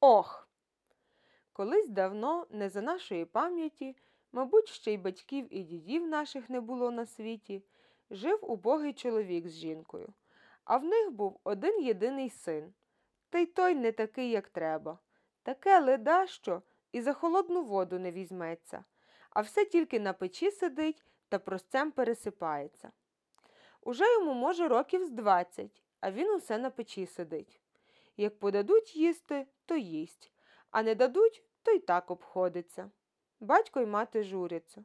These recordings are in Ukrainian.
Ох. Колись давно, не за нашої пам'яті, мабуть, ще й батьків і дідів наших не було на світі, жив убогий чоловік з жінкою, а в них був один єдиний син. Та й той не такий, як треба. Таке леда, що і за холодну воду не візьметься, а все тільки на печі сидить та простцем пересипається. Уже йому, може, років з двадцять, а він усе на печі сидить. Як подадуть їсти, то їсть, а не дадуть, то й так обходиться. Батько й мати журяться.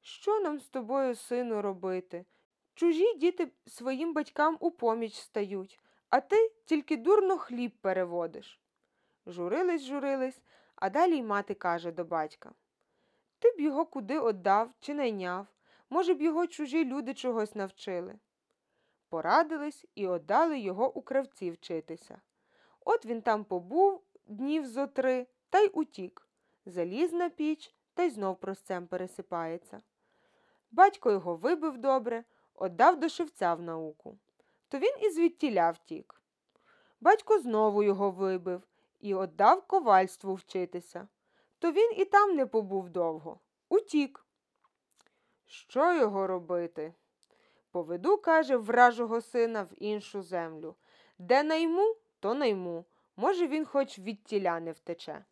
Що нам з тобою, сину, робити? Чужі діти своїм батькам у поміч стають, а ти тільки дурно хліб переводиш. Журились, журились, а далі й мати каже до батька Ти б його куди отдав чи найняв, може б його чужі люди чогось навчили. Порадились і отдали його у кравці вчитися. От він там побув днів зо три та й утік, заліз на піч та й знов простцем пересипається. Батько його вибив добре, отдав до шевця в науку. То він і звідтіля втік. Батько знову його вибив і отдав ковальству вчитися. То він і там не побув довго. Утік. Що його робити? Поведу, каже, вражого сина в іншу землю. Де найму, то найму. Може, він хоч від тіля не втече.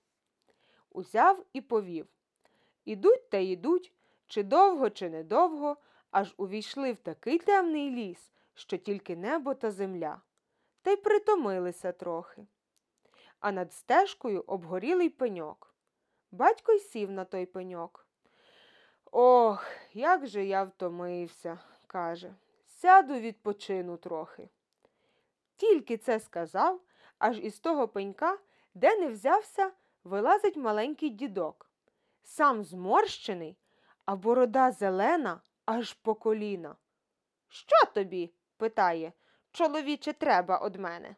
Узяв і повів. Ідуть та йдуть, чи довго, чи недовго, аж увійшли в такий темний ліс, що тільки небо та земля, та й притомилися трохи. А над стежкою обгорілий пеньок. Батько й сів на той пеньок. Ох, як же я втомився, каже, сяду відпочину трохи. Тільки це сказав, аж із того пенька, де не взявся, вилазить маленький дідок. Сам зморщений, а борода зелена аж по коліна. Що тобі? питає, чоловіче, треба од мене.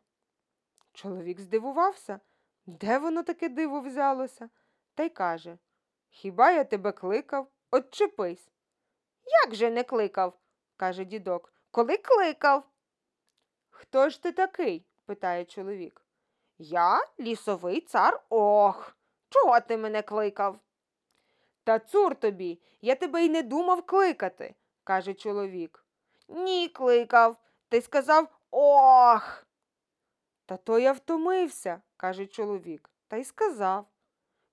Чоловік здивувався, де воно таке диво взялося, та й каже Хіба я тебе кликав? Отчепись. Як же не кликав? каже дідок. Коли кликав? Хто ж ти такий? питає чоловік. Я лісовий цар ох. Чого ти мене кликав? Та цур тобі, я тебе й не думав кликати, каже чоловік. Ні, кликав. Ти сказав ох. Та то я втомився, каже чоловік, та й сказав.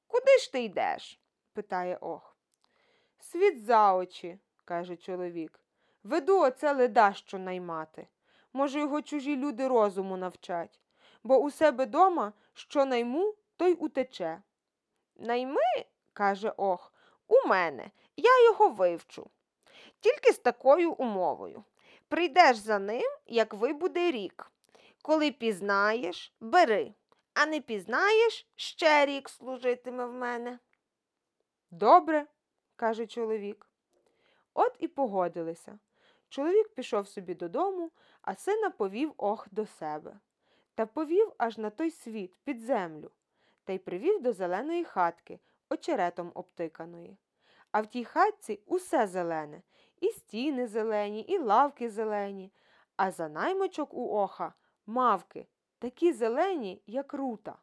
Куди ж ти йдеш? питає ох. Світ за очі, каже чоловік. Веду оце леда, що наймати. Може, його чужі люди розуму навчать, бо у себе дома що найму, то й утече. Найми, каже ох, у мене, я його вивчу. Тільки з такою умовою. Прийдеш за ним, як вибуде рік. Коли пізнаєш, бери, а не пізнаєш, ще рік служитиме в мене. Добре, каже чоловік. От і погодилися. Чоловік пішов собі додому, а сина повів ох до себе. Та повів аж на той світ, під землю, та й привів до зеленої хатки, очеретом обтиканої. А в тій хатці усе зелене, і стіни зелені, і лавки зелені, а за наймичок у оха мавки, такі зелені, як рута.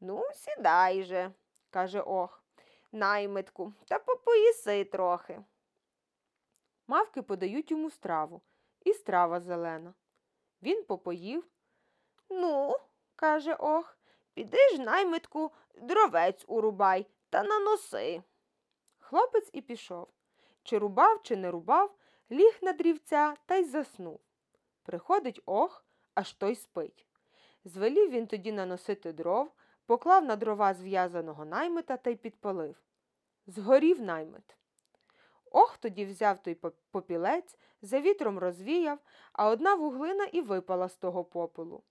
Ну, сідай же, каже ох, наймитку, та попоїси трохи. Мавки подають йому страву, і страва зелена. Він попоїв. Ну, каже ох, піди ж наймитку дровець урубай та наноси. Хлопець і пішов. Чи рубав, чи не рубав, ліг на дрівця та й заснув. Приходить ох, аж той спить. Звелів він тоді наносити дров, поклав на дрова зв'язаного наймита та й підпалив. Згорів наймит. Ох тоді взяв той попілець, за вітром розвіяв, а одна вуглина і випала з того попелу.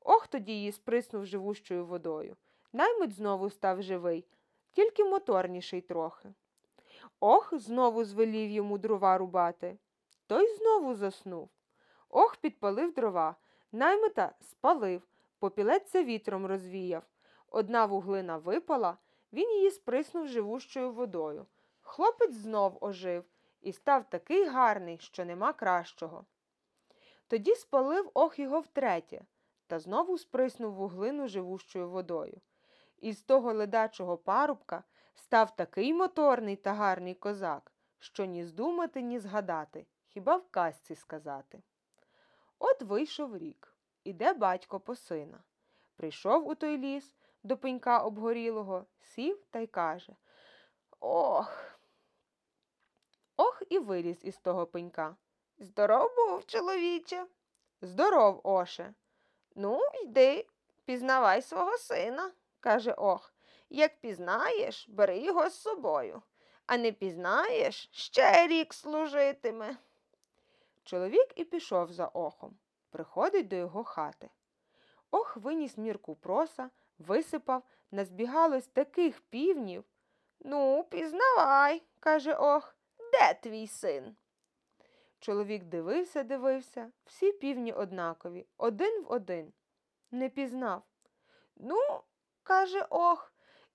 Ох тоді її сприснув живущою водою. Наймит знову став живий, тільки моторніший трохи. Ох, знову звелів йому дрова рубати. Той знову заснув. Ох, підпалив дрова, наймита спалив, попілець за вітром розвіяв. Одна вуглина випала, він її сприснув живущою водою. Хлопець знов ожив і став такий гарний, що нема кращого. Тоді спалив ох його втретє, та знову сприснув вуглину живущою водою. І з того ледачого парубка став такий моторний та гарний козак, що ні здумати, ні згадати, хіба в казці сказати. От вийшов рік, іде батько по сина. Прийшов у той ліс до пенька обгорілого, сів та й каже Ох. Ох і виліз із того пенька. Здоров був, чоловіче. Здоров, Оше. Ну, йди, пізнавай свого сина, каже Ох. Як пізнаєш, бери його з собою, а не пізнаєш, ще рік служитиме. Чоловік і пішов за охом, приходить до його хати. Ох виніс мірку проса, висипав, назбігалось таких півнів. Ну, пізнавай, каже ох, де твій син? Чоловік дивився, дивився, всі півні однакові, один в один. Не пізнав. Ну, каже ох,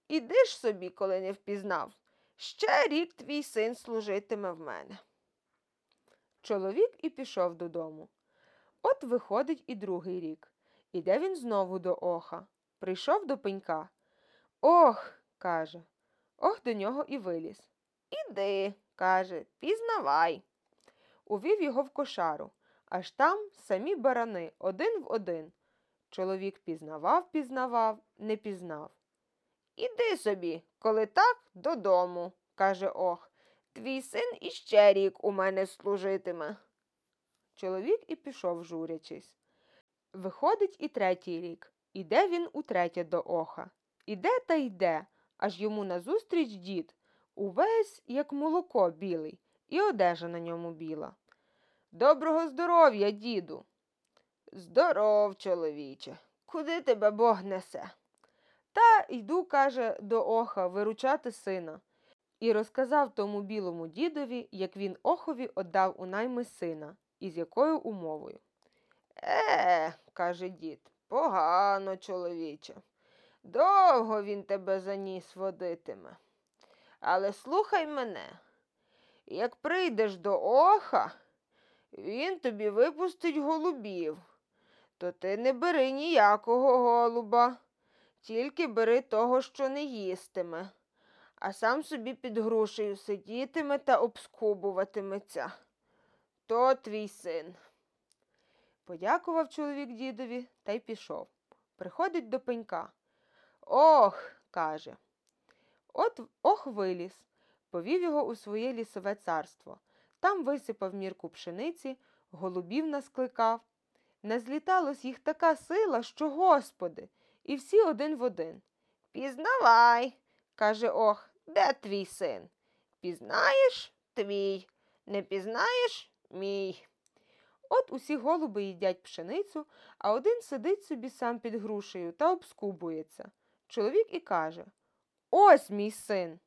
іди ж собі, коли не впізнав. Ще рік твій син служитиме в мене. Чоловік і пішов додому. От виходить і другий рік. Іде він знову до оха. Прийшов до пенька. Ох, каже. Ох до нього і виліз. Іди, каже, пізнавай. Увів його в кошару, аж там самі барани один в один. Чоловік пізнавав, пізнавав, не пізнав. Іди собі, коли так, додому, каже ох. Твій син іще рік у мене служитиме. Чоловік і пішов, журячись. Виходить і третій рік. Іде він утретє до оха. Іде та йде, аж йому назустріч дід, увесь, як молоко білий, і одежа на ньому біла. Доброго здоров'я, діду. Здоров, чоловіче. Куди тебе Бог несе? Та йду, каже, до оха виручати сина. І розказав тому білому дідові, як він охові отдав у найми сина, і з якою умовою. Е, каже дід, погано, чоловіче. Довго він тебе за ніс водитиме. Але слухай мене, як прийдеш до оха, він тобі випустить голубів, то ти не бери ніякого голуба, тільки бери того, що не їстиме, а сам собі під грушею сидітиме та обскубуватиметься. То твій син. Подякував чоловік дідові та й пішов. Приходить до пенька. Ох, каже. От ох виліз, повів його у своє лісове царство. Там висипав мірку пшениці, голубів наскликав. Назліталось їх така сила, що, господи, і всі один в один. Пізнавай, каже ох, де твій син? Пізнаєш твій, не пізнаєш мій. От усі голуби їдять пшеницю, а один сидить собі сам під грушею та обскубується. Чоловік і каже Ось мій син.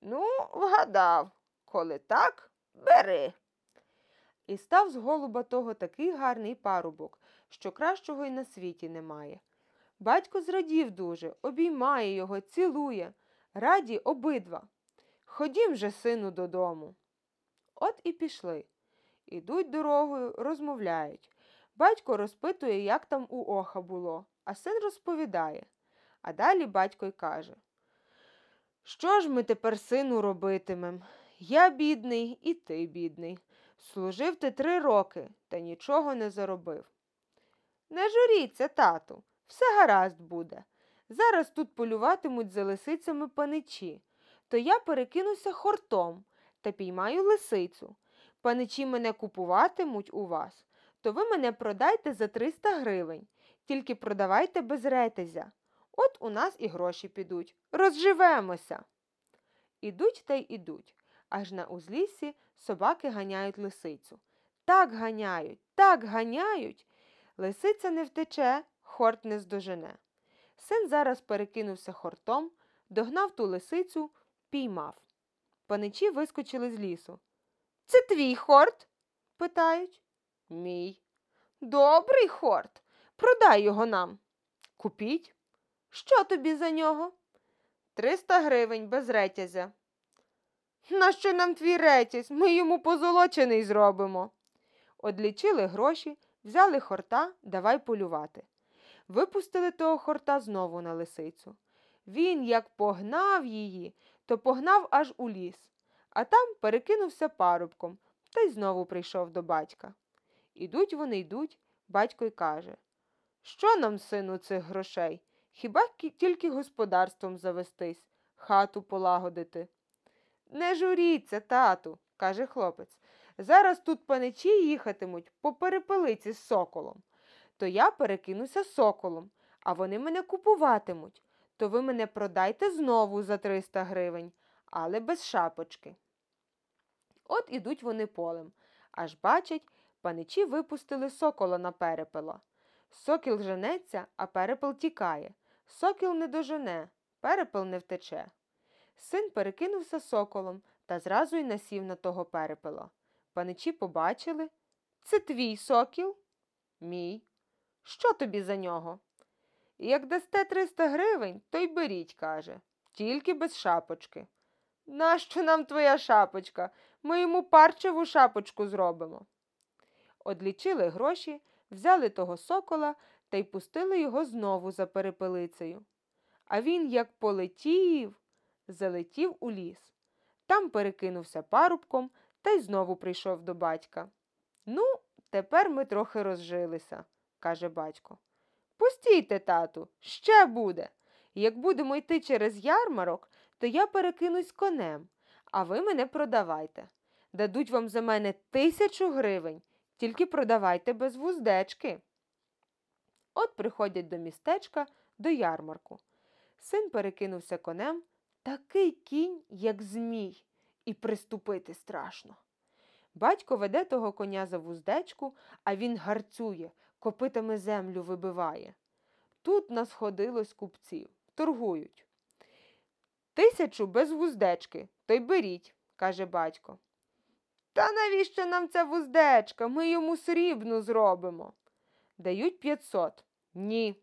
Ну, вгадав, коли так, бери. І став з голуба того такий гарний парубок, що кращого й на світі немає. Батько зрадів дуже, обіймає його, цілує, раді обидва. Ходім же, сину, додому. От і пішли. Ідуть дорогою, розмовляють. Батько розпитує, як там у оха було, а син розповідає. А далі батько й каже Що ж ми тепер, сину, робитимем? Я бідний, і ти бідний. Служив ти три роки та нічого не заробив. Не журіться, тату, все гаразд буде. Зараз тут полюватимуть за лисицями паничі, то я перекинуся хортом та піймаю лисицю. Паничі мене купуватимуть у вас, то ви мене продайте за 300 гривень, тільки продавайте без ретезя. От у нас і гроші підуть. Розживемося. Ідуть та й ідуть, аж на узліссі собаки ганяють лисицю. Так ганяють, так ганяють. Лисиця не втече, хорт не здожене. Син зараз перекинувся хортом, догнав ту лисицю, піймав. Паничі вискочили з лісу. Це твій хорт? питають. Мій. Добрий хорт. Продай його нам. Купіть. Що тобі за нього? Триста гривень без ретязя. Нащо нам твій ретязь? Ми йому позолочений зробимо. Одлічили гроші, взяли хорта, давай полювати. випустили того хорта знову на лисицю. Він, як погнав її, то погнав аж у ліс, а там перекинувся парубком та й знову прийшов до батька. Ідуть вони йдуть, батько й каже Що нам, сину, цих грошей? Хіба тільки господарством завестись, хату полагодити? Не журіться, тату, каже хлопець. Зараз тут паничі їхатимуть по перепелиці з соколом. То я перекинуся соколом, а вони мене купуватимуть. То ви мене продайте знову за 300 гривень, але без шапочки. От ідуть вони полем, аж бачать, паничі випустили сокола на перепела. Сокіл женеться, а перепел тікає. Сокіл не дожене, перепел не втече. Син перекинувся соколом та зразу й насів на того перепела. Паничі побачили це твій сокіл? Мій. Що тобі за нього? Як дасте 300 гривень, то й беріть, каже, тільки без шапочки. Нащо нам твоя шапочка? Ми йому парчеву шапочку зробимо. Одлічили гроші, взяли того сокола та й пустили його знову за перепелицею. А він, як полетів, залетів у ліс. Там перекинувся парубком та й знову прийшов до батька. Ну, тепер ми трохи розжилися, каже батько. Постійте, тату, ще буде. Як будемо йти через ярмарок, то я перекинусь конем, а ви мене продавайте. Дадуть вам за мене тисячу гривень, тільки продавайте без вуздечки. От приходять до містечка, до ярмарку. Син перекинувся конем, такий кінь, як змій, і приступити страшно. Батько веде того коня за вуздечку, а він гарцює, копитами землю вибиває. Тут насходилось купців, торгують. Тисячу без вуздечки, то й беріть, каже батько. Та навіщо нам ця вуздечка? Ми йому срібну зробимо. Дають п'ятсот. Ні.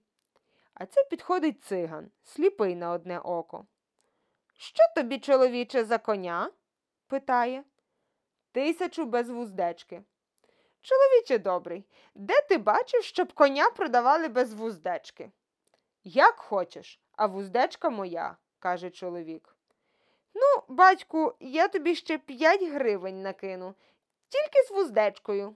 А це підходить циган, сліпий на одне око. Що тобі, чоловіче, за коня? питає. Тисячу без вуздечки. Чоловіче добрий, де ти бачив, щоб коня продавали без вуздечки? Як хочеш, а вуздечка моя, каже чоловік. Ну, батьку, я тобі ще п'ять гривень накину, тільки з вуздечкою.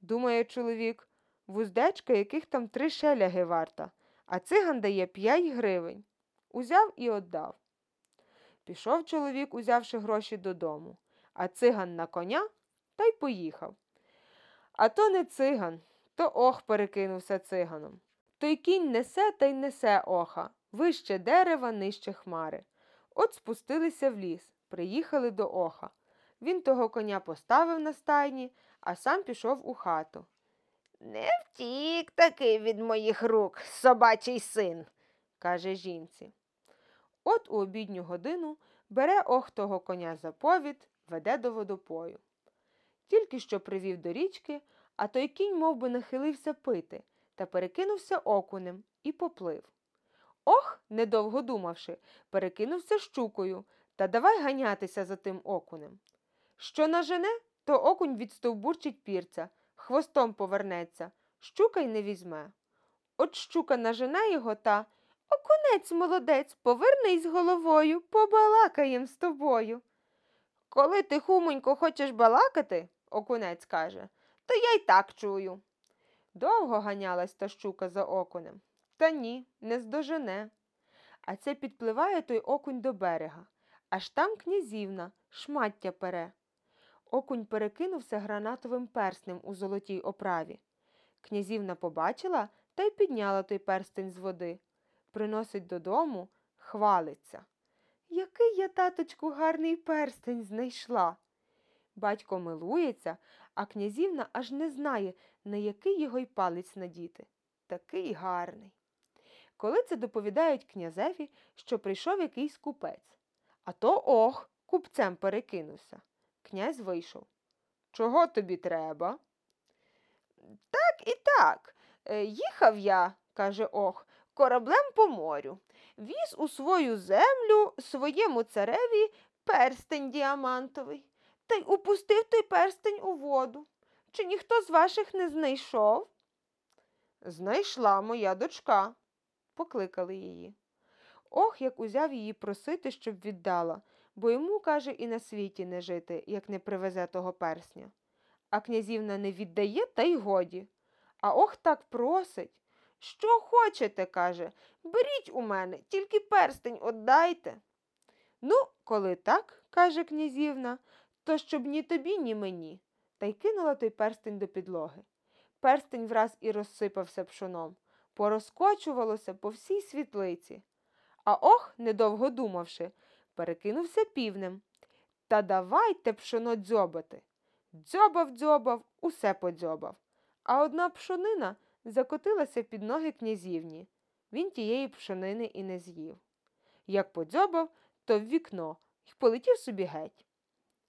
Думає чоловік, вуздечка, яких там три шеляги варта, а циган дає п'ять гривень. Узяв і віддав. Пішов чоловік, узявши гроші додому, а циган на коня та й поїхав. А то не циган, то ох перекинувся циганом. Той кінь несе та й несе оха, вище дерева, нижче хмари. От спустилися в ліс, приїхали до оха. Він того коня поставив на стайні, а сам пішов у хату. Не втік таки від моїх рук, собачий син, каже жінці. От у обідню годину бере ох того коня за повід, веде до водопою. Тільки що привів до річки, а той кінь мов би, нахилився пити та перекинувся окунем і поплив. Ох, недовго думавши, перекинувся щукою та давай ганятися за тим окунем. Що нажене, то окунь відстовбурчить пірця, хвостом повернеться, щука й не візьме. От щука нажене його та окунець молодець, повернись головою, побалакаєм з тобою. Коли ти, хумонько, хочеш балакати, окунець каже, то я й так чую. Довго ганялась та щука за окунем. Та ні, не здожене. А це підпливає той окунь до берега, аж там князівна, шмаття пере. Окунь перекинувся гранатовим перснем у золотій оправі. Князівна побачила та й підняла той перстень з води. Приносить додому, хвалиться. Який я, таточку, гарний перстень знайшла. Батько милується, а князівна аж не знає, на який його й палець надіти. Такий гарний. Коли це доповідають князеві, що прийшов якийсь купець. А то ох, купцем перекинувся. Князь вийшов. Чого тобі треба? Так і так. Е, їхав я, каже ох, кораблем по морю. Віз у свою землю своєму цареві перстень діамантовий та й упустив той перстень у воду. Чи ніхто з ваших не знайшов? Знайшла моя дочка, покликали її. Ох, як узяв її просити, щоб віддала, бо йому, каже, і на світі не жити, як не привезе того персня. А князівна не віддає, та й годі. А ох так просить. Що хочете, каже, беріть у мене, тільки перстень отдайте. Ну, коли так, каже князівна, то щоб ні тобі, ні мені. Та й кинула той перстень до підлоги. Перстень враз і розсипався пшоном, порозкочувалося по всій світлиці. А ох, недовго думавши, перекинувся півнем. Та давайте пшоно дзьобати. Дзьобав, дзьобав, усе подзьобав. А одна пшонина закотилася під ноги князівні. Він тієї пшонини і не з'їв. Як подзьобав, то в вікно й полетів собі геть.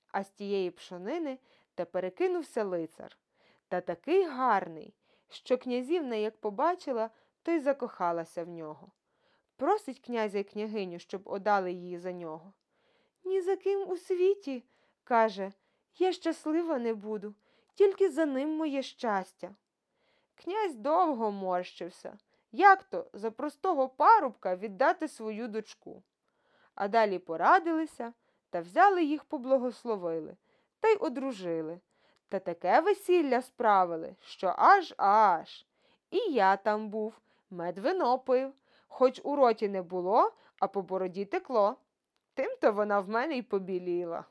А з тієї пшонини та перекинувся лицар. Та такий гарний, що князівна, як побачила, то й закохалася в нього. Просить князя й княгиню, щоб одали її за нього. Ні за ким у світі, каже, я щаслива не буду, тільки за ним моє щастя. Князь довго морщився. Як то за простого парубка віддати свою дочку? А далі порадилися та взяли їх поблагословили та й одружили. Та таке весілля справили, що аж аж. І я там був, мед вино пив, хоч у роті не було, а по бороді текло. Тим-то вона в мене й побіліла.